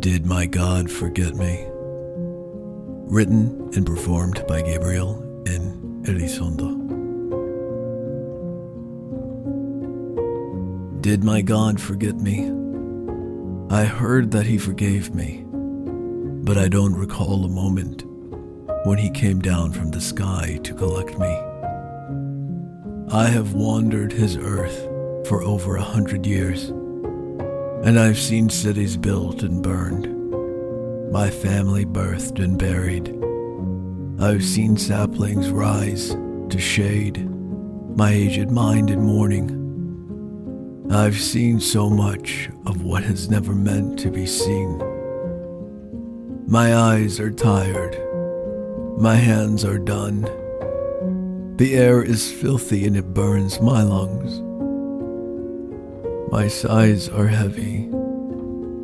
Did My God Forget Me? Written and performed by Gabriel in Elizondo. Did my God forget me? I heard that he forgave me, but I don't recall a moment when he came down from the sky to collect me. I have wandered his earth for over a hundred years, and I've seen cities built and burned, my family birthed and buried. I've seen saplings rise to shade, my aged mind in mourning. I've seen so much of what has never meant to be seen. My eyes are tired, my hands are done. The air is filthy and it burns my lungs. My sighs are heavy,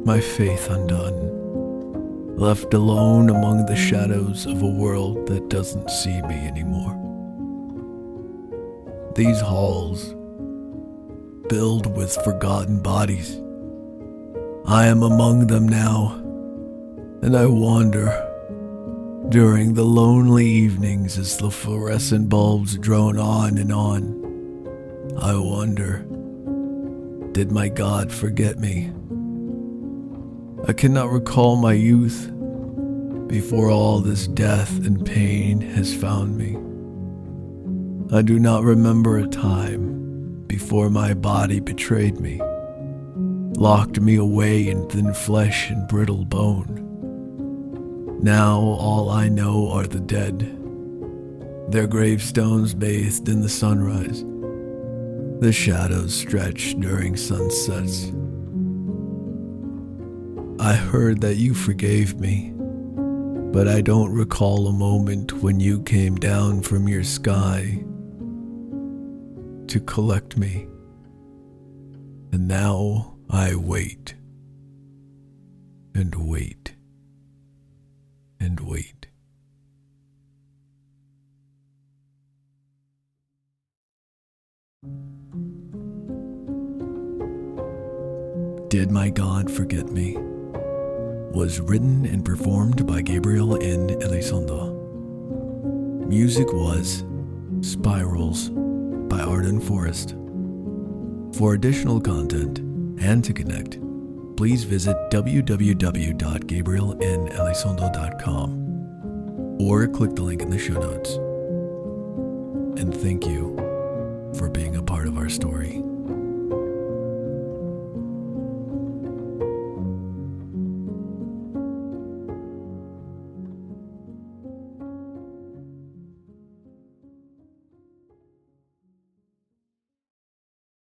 my faith undone, left alone among the shadows of a world that doesn't see me anymore. These halls, filled with forgotten bodies, I am among them now, and I wander during the lonely evenings as the fluorescent bulbs drone on and on. I wonder, did my God forget me? I cannot recall my youth before all this death and pain has found me. I do not remember a time before my body betrayed me, locked me away in thin flesh and brittle bone. Now all I know are the dead, their gravestones bathed in the sunrise, the shadows stretch during sunsets. I heard that you forgave me, but I don't recall a moment when you came down from your sky to collect me. And now I wait and wait and wait. Did My God Forget Me? was written and performed by Gabriel in Elizondo. Music was Spirals by Arden Forrest. For additional content and to connect, please visit www.gabrielinelizondo.com or click the link in the show notes. And thank you for being a part of our story.